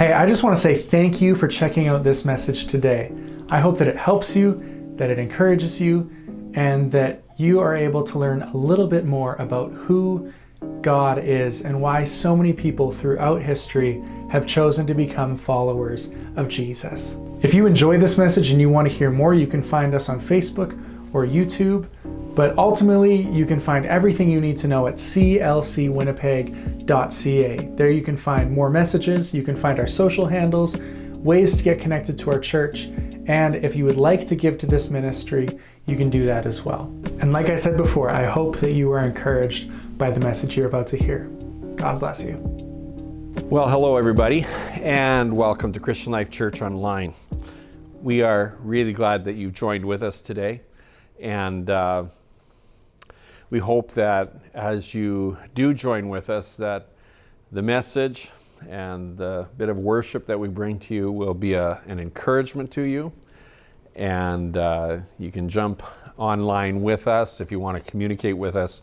Hey, I just want to say thank you for checking out this message today. I hope that it helps you, that it encourages you, and that you are able to learn a little bit more about who God is and why so many people throughout history have chosen to become followers of Jesus. If you enjoy this message and you want to hear more, you can find us on Facebook or YouTube. But ultimately, you can find everything you need to know at clcwinnipeg.ca. There you can find more messages, you can find our social handles, ways to get connected to our church, and if you would like to give to this ministry, you can do that as well. And like I said before, I hope that you are encouraged by the message you're about to hear. God bless you. Well, hello, everybody, and welcome to Christian Life Church Online. We are really glad that you joined with us today, and uh, we hope that as you do join with us, that the message and the bit of worship that we bring to you will be a, an encouragement to you. And uh, you can jump online with us if you want to communicate with us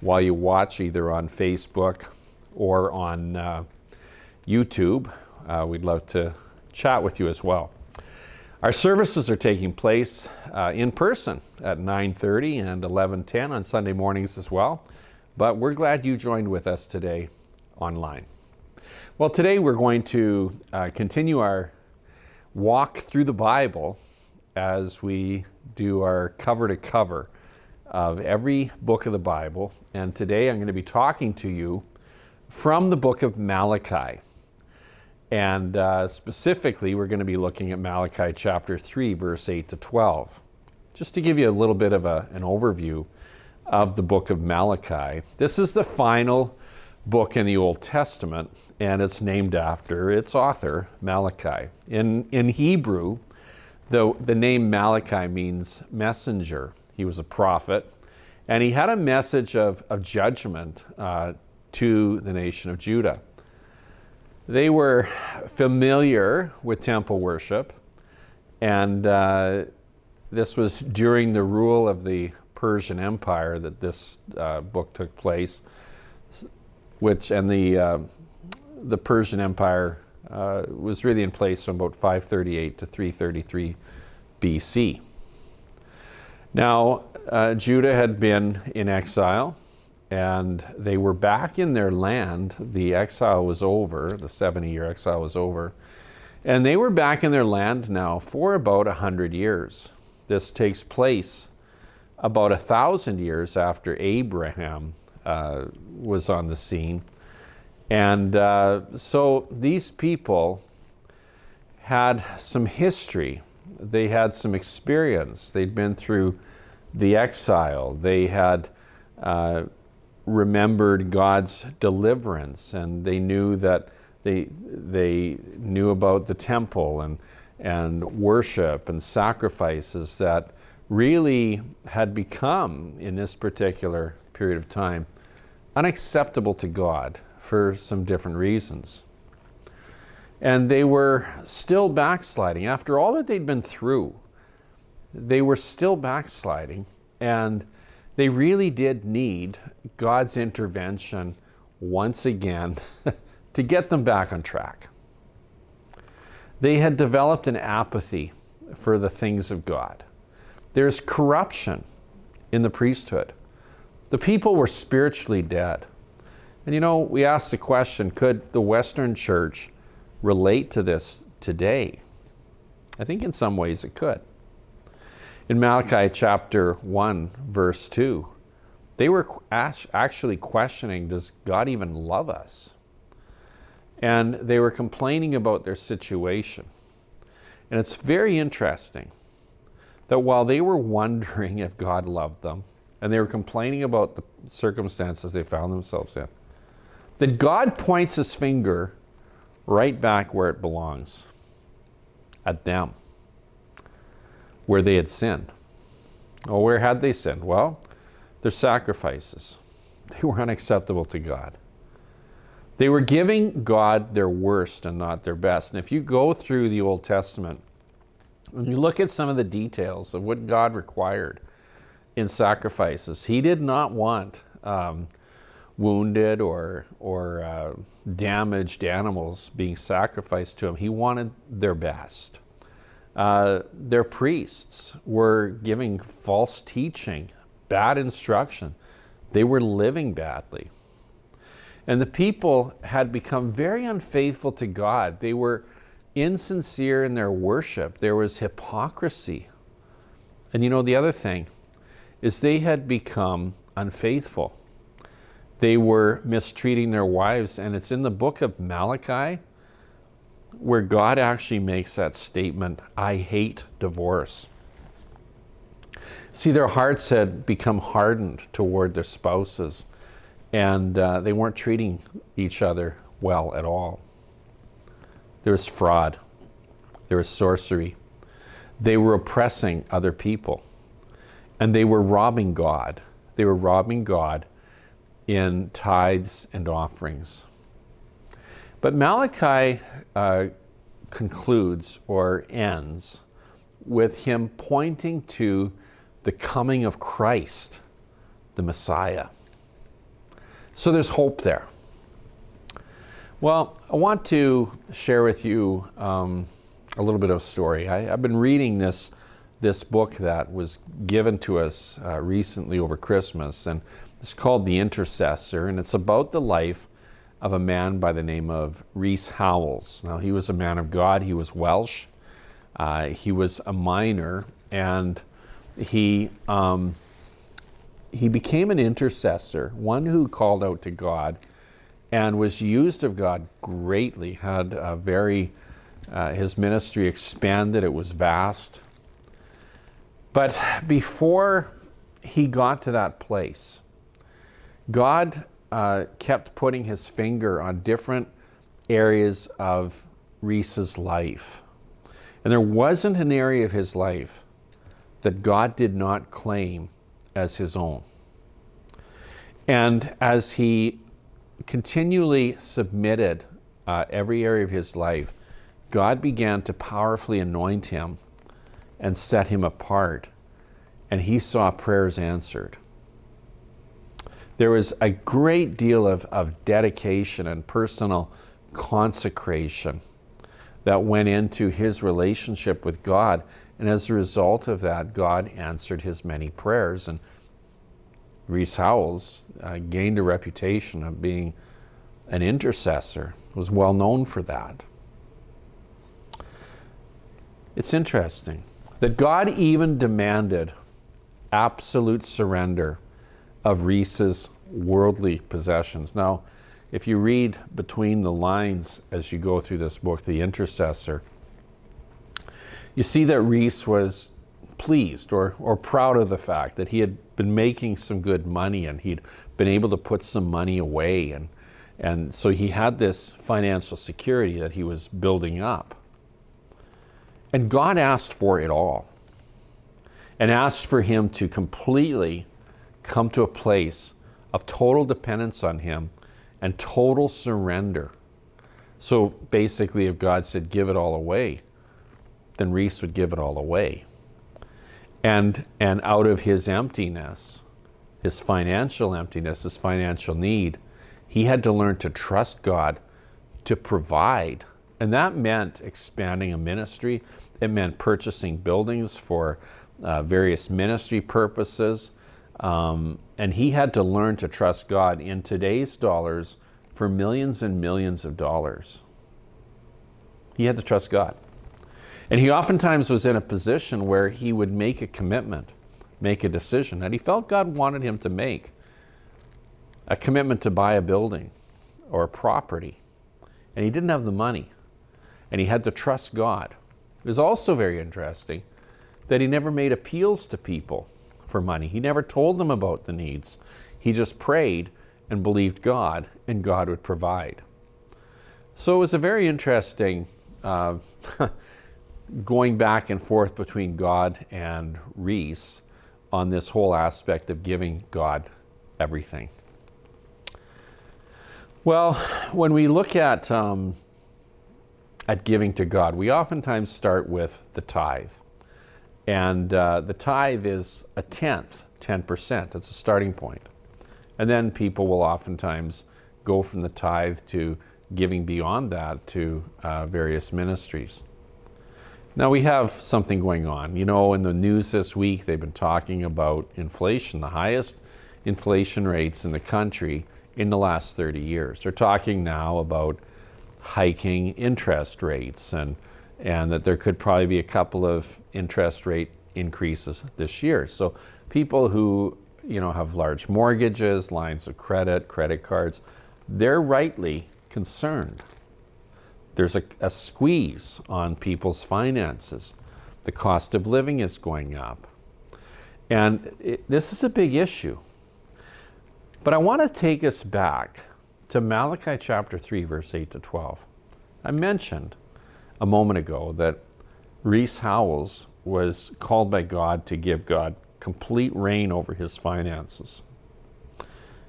while you watch, either on Facebook or on uh, YouTube. Uh, we'd love to chat with you as well. Our services are taking place uh, in person at 9:30 and 11:10 on Sunday mornings as well. But we're glad you joined with us today online. Well, today we're going to uh, continue our walk through the Bible as we do our cover to cover of every book of the Bible. And today I'm going to be talking to you from the book of Malachi. And uh, specifically, we're going to be looking at Malachi chapter 3, verse 8 to 12. Just to give you a little bit of a, an overview of the book of Malachi, this is the final book in the Old Testament, and it's named after its author, Malachi. In, in Hebrew, the, the name Malachi means messenger. He was a prophet, and he had a message of, of judgment uh, to the nation of Judah. They were familiar with temple worship, and uh, this was during the rule of the Persian Empire that this uh, book took place, which and the uh, the Persian Empire uh, was really in place from about 538 to 333 BC. Now, uh, Judah had been in exile and they were back in their land. The exile was over, the 70 year exile was over. And they were back in their land now for about 100 years. This takes place about a thousand years after Abraham uh, was on the scene. And uh, so these people had some history, they had some experience. They'd been through the exile, they had uh, remembered God's deliverance, and they knew that they, they knew about the temple and, and worship and sacrifices that really had become, in this particular period of time, unacceptable to God for some different reasons. And they were still backsliding. After all that they'd been through, they were still backsliding. And they really did need God's intervention once again to get them back on track. They had developed an apathy for the things of God. There's corruption in the priesthood. The people were spiritually dead. And you know, we asked the question could the Western church relate to this today? I think in some ways it could. In Malachi chapter 1, verse 2, they were actually questioning Does God even love us? And they were complaining about their situation. And it's very interesting that while they were wondering if God loved them, and they were complaining about the circumstances they found themselves in, that God points his finger right back where it belongs at them where they had sinned. Oh, where had they sinned? Well, their sacrifices. They were unacceptable to God. They were giving God their worst and not their best. And if you go through the Old Testament, and you look at some of the details of what God required in sacrifices, He did not want um, wounded or, or uh, damaged animals being sacrificed to him. He wanted their best. Uh, their priests were giving false teaching, bad instruction. They were living badly. And the people had become very unfaithful to God. They were insincere in their worship. There was hypocrisy. And you know, the other thing is they had become unfaithful. They were mistreating their wives. And it's in the book of Malachi where God actually makes that statement I hate divorce. See, their hearts had become hardened toward their spouses, and uh, they weren't treating each other well at all. There was fraud, there was sorcery. They were oppressing other people, and they were robbing God. They were robbing God in tithes and offerings. But Malachi uh, concludes or ends with him pointing to the coming of Christ, the Messiah. So there's hope there. Well, I want to share with you um, a little bit of a story. I, have been reading this this book that was given to us uh, recently over Christmas, and it's called The Intercessor, and it's about the life of a man by the name of Rees Howells. Now, he was a man of God. He was Welsh. Uh, he was a miner, and he um, he became an intercessor, one who called out to God, and was used of God greatly. Had a very uh, his ministry expanded; it was vast. But before he got to that place, God uh, kept putting his finger on different areas of Rees's life. And there wasn't an area of his life that God did not claim as his own. And as he continually submitted uh, every area of his life, God began to powerfully anoint him and set him apart. And he saw prayers answered there was a great deal of, of dedication and personal consecration that went into his relationship with God. And as a result of that, God answered his many prayers. And Rees Howells uh, gained a reputation of being an intercessor, was well known for that. It's interesting that God even demanded absolute surrender of Rees's worldly possessions. Now, if you read between the lines as you go through this book, The Intercessor, you see that Rees was pleased or, or proud of the fact that he had been making some good money and he'd been able to put some money away. And, and so he had this financial security that he was building up. And God asked for it all and asked for him to completely come to a place of total dependence on Him and total surrender. So basically, if God said, give it all away, then Rees would give it all away. And, and out of his emptiness, his financial emptiness, his financial need, he had to learn to trust God to provide. And that meant expanding a ministry. It meant purchasing buildings for uh, various ministry purposes. Um, and he had to learn to trust God in today's dollars for millions and millions of dollars. He had to trust God. And he oftentimes was in a position where he would make a commitment, make a decision that he felt God wanted him to make a commitment to buy a building or a property. And he didn't have the money. And he had to trust God. It was also very interesting that he never made appeals to people for money. He never told them about the needs. He just prayed and believed God, and God would provide. So it was a very interesting uh, going back and forth between God and Rees on this whole aspect of giving God everything. Well, when we look at um, at giving to God, we oftentimes start with the tithe. And uh, the tithe is a tenth, 10%. That's a starting point. And then people will oftentimes go from the tithe to giving beyond that to uh, various ministries. Now we have something going on. You know, in the news this week, they've been talking about inflation, the highest inflation rates in the country in the last 30 years. They're talking now about hiking interest rates and and that there could probably be a couple of interest rate increases this year. So people who, you know, have large mortgages, lines of credit, credit cards, they're rightly concerned there's a, a squeeze on people's finances. The cost of living is going up. And it, this is a big issue. But I want to take us back to Malachi chapter 3, verse 8 to 12. I mentioned a moment ago that Rees Howells was called by God to give God complete reign over his finances.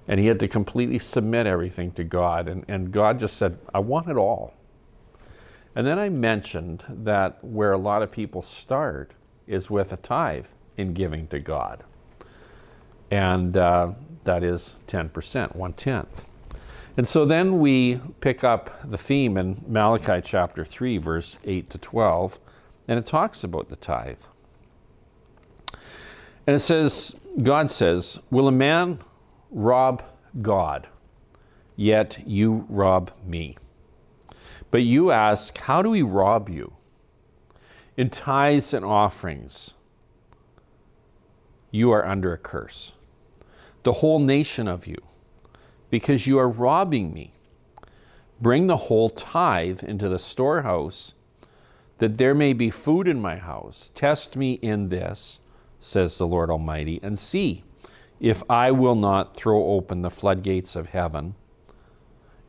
And he had to completely submit everything to God. And, and God just said, I want it all. And then I mentioned that where a lot of people start is with a tithe in giving to God. And uh, that is 10%, one tenth. And so then we pick up the theme in Malachi chapter 3, verse 8 to 12, and it talks about the tithe. And it says, God says, Will a man rob God? Yet you rob me. But you ask, How do we rob you? In tithes and offerings, you are under a curse, the whole nation of you, because you are robbing me. Bring the whole tithe into the storehouse, that there may be food in my house. Test me in this, says the Lord Almighty, and see if I will not throw open the floodgates of heaven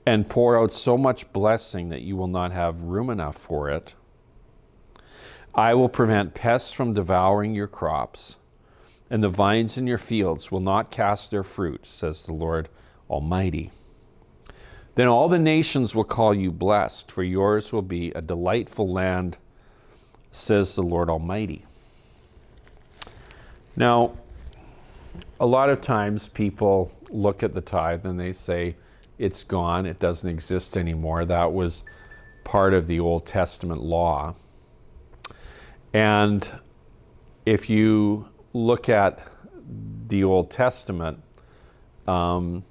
and pour out so much blessing that you will not have room enough for it. I will prevent pests from devouring your crops, and the vines in your fields will not cast their fruit, says the Lord Almighty. Then all the nations will call you blessed, for yours will be a delightful land, says the Lord Almighty. Now, a lot of times people look at the tithe and they say, it's gone, it doesn't exist anymore. That was part of the Old Testament law. And if you look at the Old Testament, um,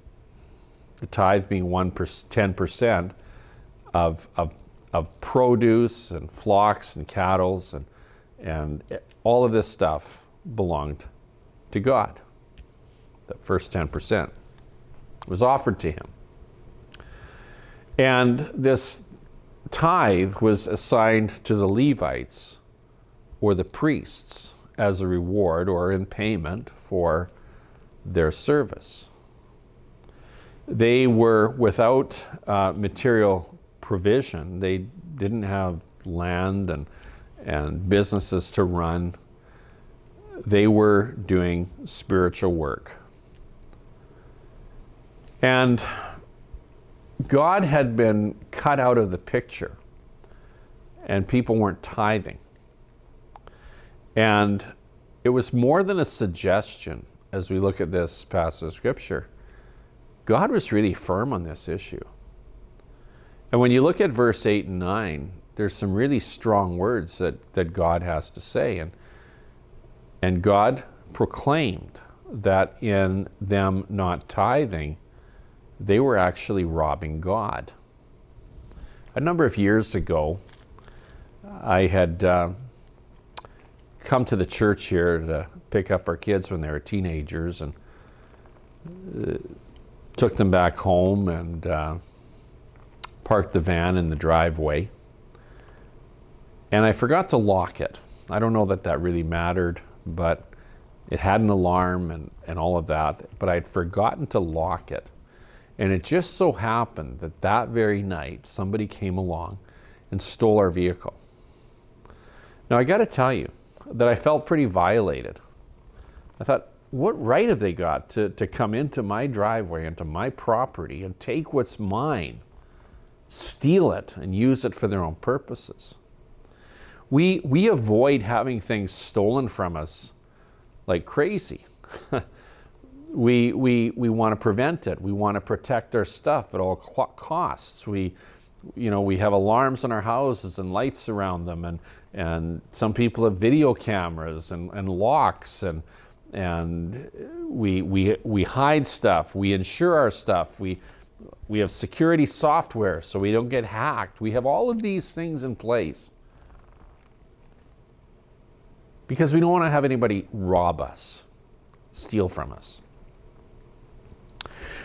the tithe being one 10% of, of, of produce and flocks and cattle and, and all of this stuff belonged to God. The first 10% was offered to him. And this tithe was assigned to the Levites or the priests as a reward or in payment for their service. They were without uh, material provision. They didn't have land and, and businesses to run. They were doing spiritual work. And God had been cut out of the picture and people weren't tithing. And it was more than a suggestion as we look at this passage of scripture. God was really firm on this issue. And when you look at verse 8 and 9, there's some really strong words that, that God has to say. And, and God proclaimed that in them not tithing, they were actually robbing God. A number of years ago, I had uh, come to the church here to pick up our kids when they were teenagers and uh, took them back home and uh, parked the van in the driveway. And I forgot to lock it. I don't know that that really mattered, but it had an alarm and, and all of that, but I'd forgotten to lock it. And it just so happened that that very night, somebody came along and stole our vehicle. Now, I got to tell you that I felt pretty violated. I thought, what right have they got to, to come into my driveway, into my property, and take what's mine, steal it, and use it for their own purposes? We, we avoid having things stolen from us like crazy. we, we, we want to prevent it. We want to protect our stuff at all costs. We, you know, we have alarms in our houses and lights around them, and, and some people have video cameras and, and locks, and, and we, we, we hide stuff. We insure our stuff. We, we have security software so we don't get hacked. We have all of these things in place because we don't want to have anybody rob us, steal from us.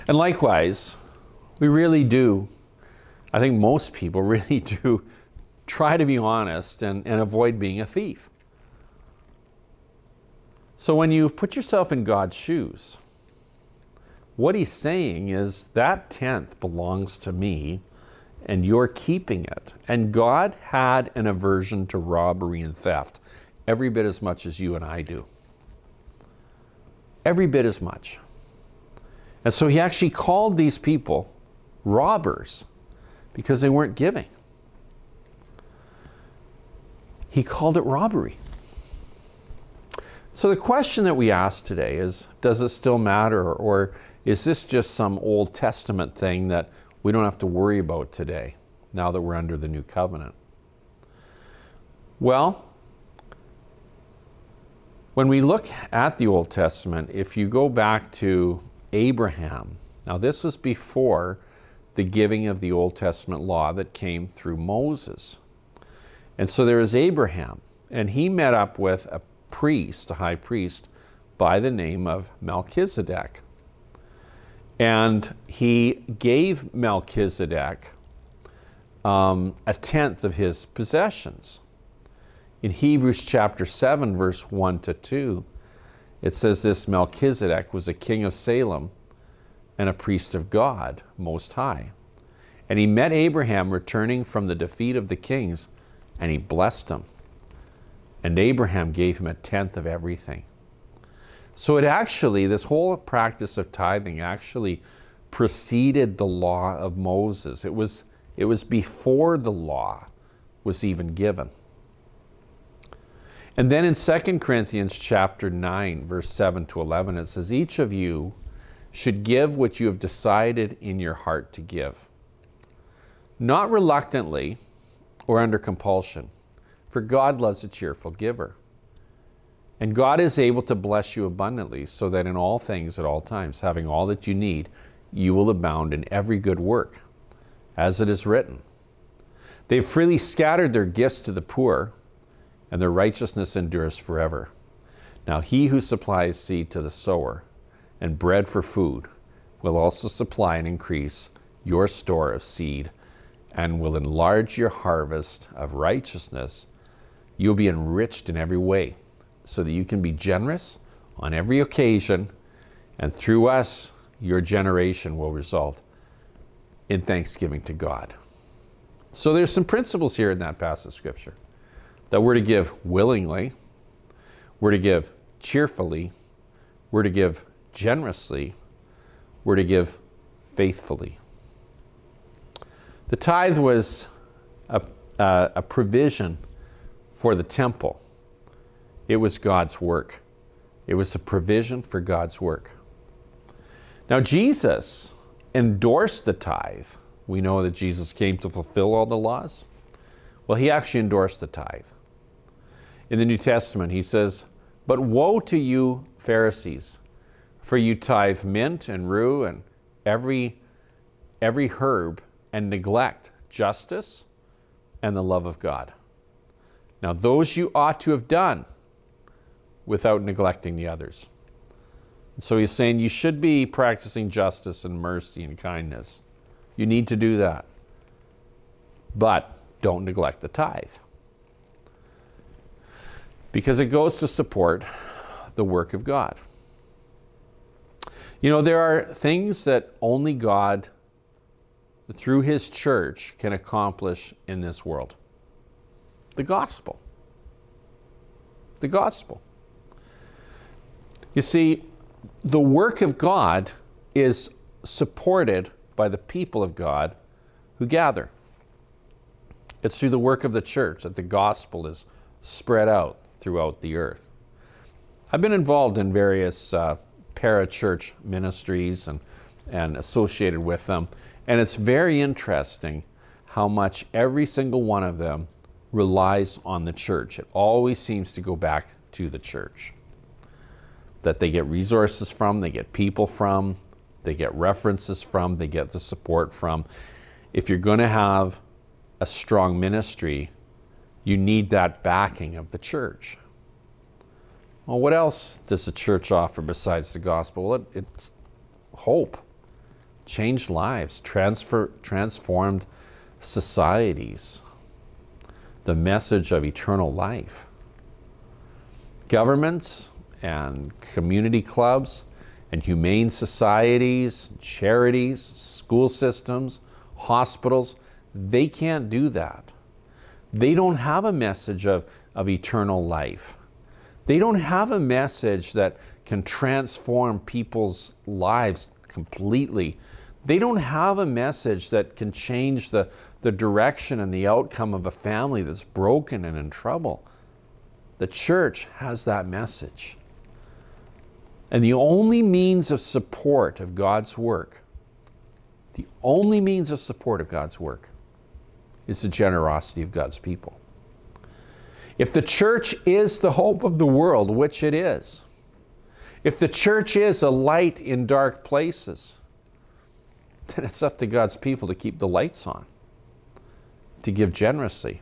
And likewise, we really do, I think most people really do try to be honest and, and avoid being a thief. So when you put yourself in God's shoes, what he's saying is that tenth belongs to me and you're keeping it. And God had an aversion to robbery and theft every bit as much as you and I do. Every bit as much. And so he actually called these people robbers because they weren't giving. He called it robbery. So the question that we ask today is does it still matter or is this just some Old Testament thing that we don't have to worry about today now that we're under the new covenant? Well, when we look at the Old Testament, if you go back to Abraham, now this was before the giving of the Old Testament law that came through Moses. And so there is Abraham, and he met up with a priest, a high priest, by the name of Melchizedek. And he gave Melchizedek um, a tenth of his possessions. In Hebrews chapter 7, verse 1 to 2, it says this Melchizedek was a king of Salem and a priest of God Most High. And he met Abraham returning from the defeat of the kings, and he blessed him. And Abraham gave him a tenth of everything. So it actually, this whole practice of tithing actually preceded the law of Moses. It was, it was before the law was even given. And then in 2 Corinthians chapter 9, verse 7 to 11, it says, Each of you should give what you have decided in your heart to give, not reluctantly or under compulsion, for God loves a cheerful giver. And God is able to bless you abundantly, so that in all things at all times, having all that you need, you will abound in every good work, as it is written. They freely scattered their gifts to the poor and their righteousness endures forever. Now he who supplies seed to the sower and bread for food will also supply and increase your store of seed and will enlarge your harvest of righteousness. You'll be enriched in every way so that you can be generous on every occasion, and through us, your generation will result in thanksgiving to God. So there's some principles here in that passage of scripture that we're to give willingly, we're to give cheerfully, we're to give generously, we're to give faithfully. The tithe was a, a, a provision for the temple. It was God's work. It was a provision for God's work. Now, Jesus endorsed the tithe. We know that Jesus came to fulfill all the laws. Well, he actually endorsed the tithe in the New Testament. He says, But woe to you, Pharisees, for you tithe mint and rue and every, every herb and neglect justice and the love of God. Now, those you ought to have done without neglecting the others. So he's saying you should be practicing justice and mercy and kindness. You need to do that. But don't neglect the tithe because it goes to support the work of God. You know, there are things that only God, through His church, can accomplish in this world. The gospel. The gospel. You see, the work of God is supported by the people of God who gather. It's through the work of the church that the gospel is spread out throughout the earth. I've been involved in various uh, parachurch ministries and, and associated with them. And it's very interesting how much every single one of them relies on the church. It always seems to go back to the church. That they get resources from, they get people from, they get references from, they get the support from. If you're going to have a strong ministry, you need that backing of the church. Well, what else does the church offer besides the gospel? Well, it, it's hope, changed lives, transfer, transformed societies, the message of eternal life. Governments and community clubs and humane societies, charities, school systems, hospitals, they can't do that. They don't have a message of, of eternal life. They don't have a message that can transform people's lives completely. They don't have a message that can change the, the direction and the outcome of a family that's broken and in trouble. The church has that message. And the only means of support of God's work, the only means of support of God's work, is the generosity of God's people. If the church is the hope of the world, which it is, if the church is a light in dark places, then it's up to God's people to keep the lights on, to give generously.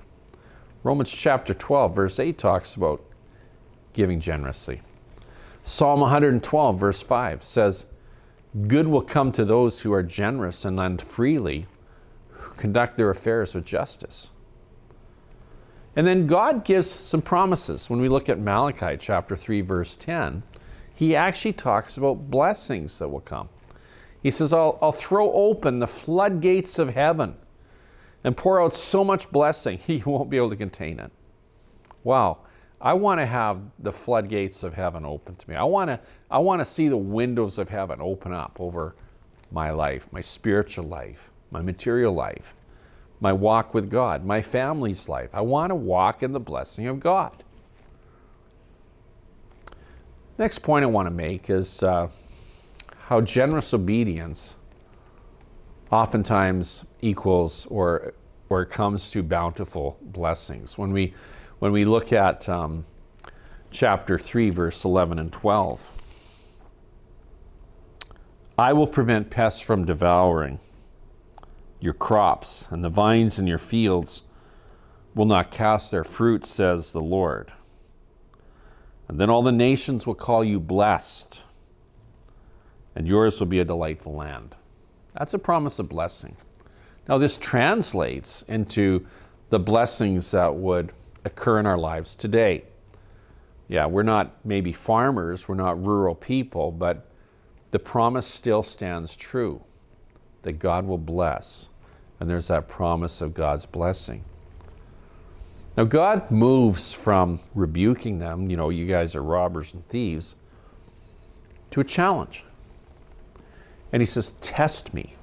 Romans chapter 12, verse 8 talks about giving generously. Psalm 112, verse 5 says, Good will come to those who are generous and lend freely, who conduct their affairs with justice. And then God gives some promises. When we look at Malachi chapter 3, verse 10, he actually talks about blessings that will come. He says, I'll, I'll throw open the floodgates of heaven and pour out so much blessing, he won't be able to contain it. Wow. I want to have the floodgates of heaven open to me. I want to, I want to see the windows of heaven open up over my life, my spiritual life my material life, my walk with God, my family's life. I want to walk in the blessing of God. Next point I want to make is uh, how generous obedience oftentimes equals or or comes to bountiful blessings. When we when we look at um, chapter three, verse eleven and twelve, I will prevent pests from devouring your crops, and the vines in your fields will not cast their fruit, says the Lord. And then all the nations will call you blessed, and yours will be a delightful land. That's a promise of blessing. Now, this translates into the blessings that would occur in our lives today. Yeah, we're not maybe farmers, we're not rural people, but the promise still stands true that God will bless and there's that promise of God's blessing. Now, God moves from rebuking them, you know, you guys are robbers and thieves, to a challenge. And He says, Test me.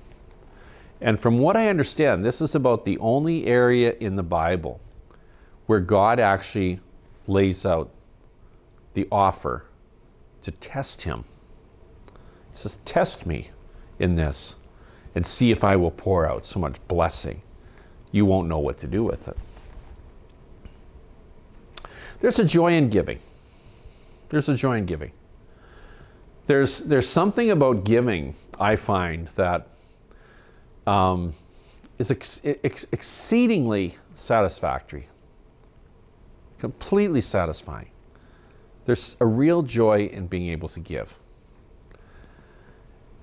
And from what I understand, this is about the only area in the Bible where God actually lays out the offer to test Him. He says, Test me in this and see if I will pour out so much blessing, you won't know what to do with it. There's a joy in giving. There's a joy in giving. There's, there's something about giving, I find, that um, is ex- ex- exceedingly satisfactory, completely satisfying. There's a real joy in being able to give.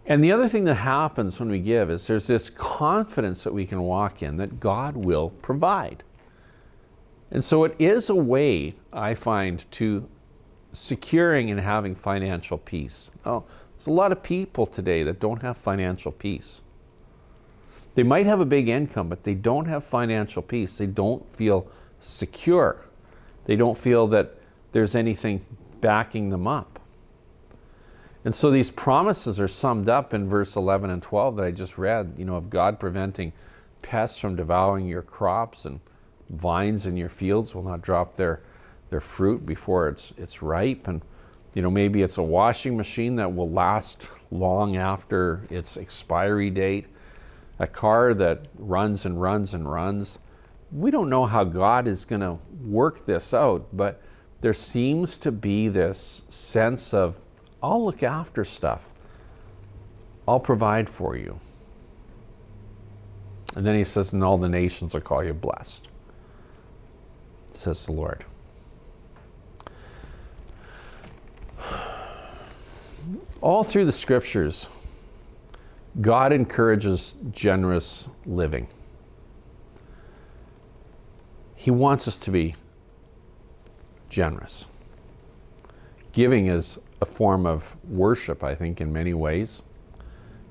And the other thing that happens when we give is there's this confidence that we can walk in that God will provide. And so it is a way, I find, to securing and having financial peace. Oh, there's a lot of people today that don't have financial peace. They might have a big income, but they don't have financial peace. They don't feel secure. They don't feel that there's anything backing them up. And so these promises are summed up in verse 11 and 12 that I just read, you know, of God preventing pests from devouring your crops and vines in your fields will not drop their, their fruit before it's, it's ripe. And You know, maybe it's a washing machine that will last long after its expiry date, a car that runs and runs and runs. We don't know how God is going to work this out, but there seems to be this sense of, I'll look after stuff, I'll provide for you. And then he says, and all the nations will call you blessed, says the Lord. All through the scriptures, God encourages generous living. He wants us to be generous. Giving is a form of worship, I think, in many ways.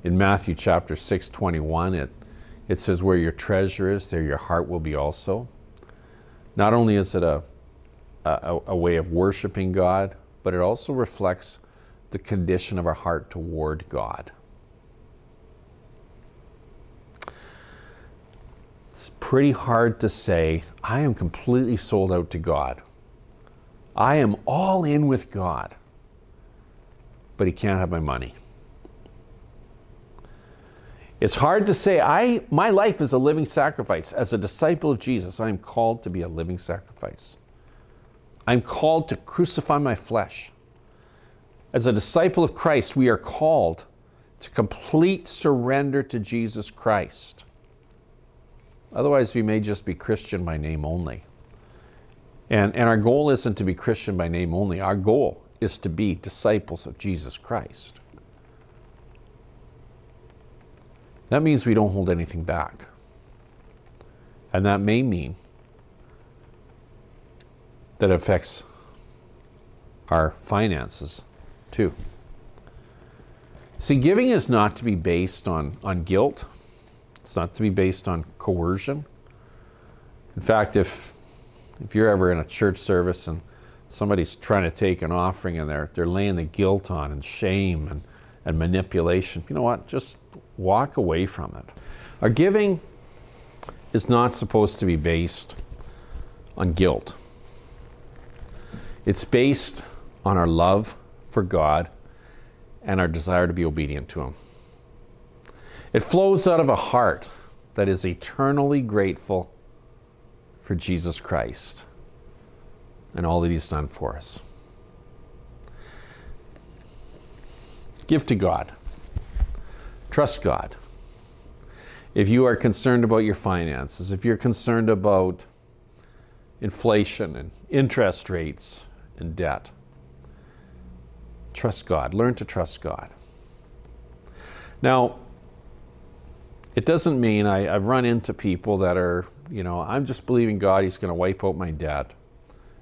In Matthew chapter 6, 21, it, it says, Where your treasure is, there your heart will be also. Not only is it a, a, a way of worshiping God, but it also reflects the condition of our heart toward God. It's pretty hard to say, I am completely sold out to God. I am all in with God, but He can't have my money. It's hard to say, I, my life is a living sacrifice. As a disciple of Jesus, I am called to be a living sacrifice. I'm called to crucify my flesh. As a disciple of Christ, we are called to complete surrender to Jesus Christ. Otherwise, we may just be Christian by name only. And, and our goal isn't to be Christian by name only, our goal is to be disciples of Jesus Christ. That means we don't hold anything back. And that may mean that it affects our finances too. See, giving is not to be based on, on guilt. It's not to be based on coercion. In fact, if if you're ever in a church service and somebody's trying to take an offering and they're they're laying the guilt on and shame and, and manipulation, you know what? Just walk away from it. Our giving is not supposed to be based on guilt. It's based on our love for God and our desire to be obedient to Him. It flows out of a heart that is eternally grateful for Jesus Christ and all that He's done for us. Give to God. Trust God. If you are concerned about your finances, if you're concerned about inflation and interest rates and debt, trust God. Learn to trust God. Now, it doesn't mean I, have run into people that are, you know, I'm just believing God, He's going to wipe out my debt.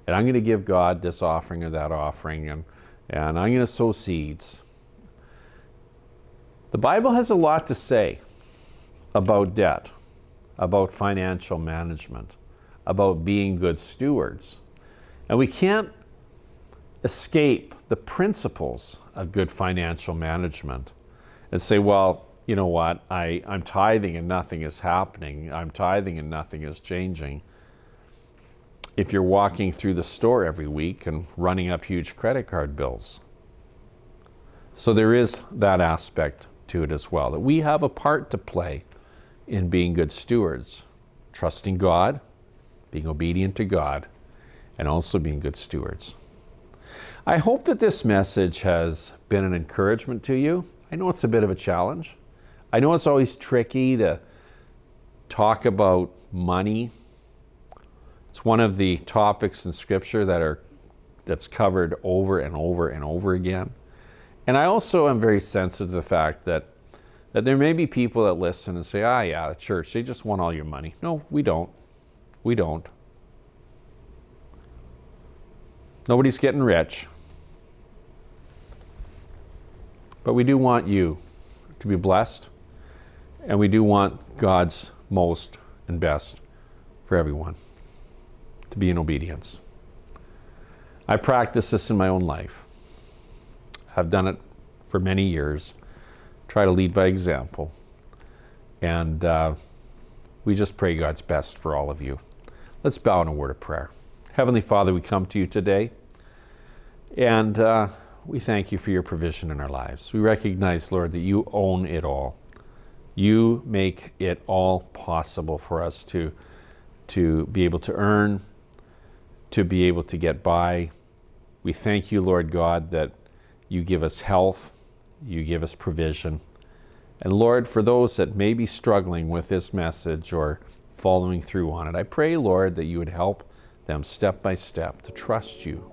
And I'm going to give God this offering or that offering, and, and I'm going to sow seeds. The Bible has a lot to say about debt, about financial management, about being good stewards. And we can't escape the principles of good financial management and say, well, you know what, I, I'm tithing and nothing is happening. I'm tithing and nothing is changing. If you're walking through the store every week and running up huge credit card bills. So there is that aspect to it as well, that we have a part to play in being good stewards, trusting God, being obedient to God, and also being good stewards. I hope that this message has been an encouragement to you. I know it's a bit of a challenge. I know it's always tricky to talk about money. It's one of the topics in scripture that are that's covered over and over and over again. And I also am very sensitive to the fact that that there may be people that listen and say, "Ah, yeah, the church, they just want all your money." No, we don't. We don't. Nobody's getting rich. But we do want you to be blessed and we do want God's most and best for everyone to be in obedience. I practice this in my own life. I've done it for many years. Try to lead by example. And uh, we just pray God's best for all of you. Let's bow in a word of prayer. Heavenly Father, we come to you today. And uh, we thank you for your provision in our lives. We recognize, Lord, that you own it all. You make it all possible for us to, to be able to earn, to be able to get by. We thank you, Lord God, that you give us health, you give us provision. And Lord, for those that may be struggling with this message or following through on it, I pray, Lord, that you would help them step by step to trust you.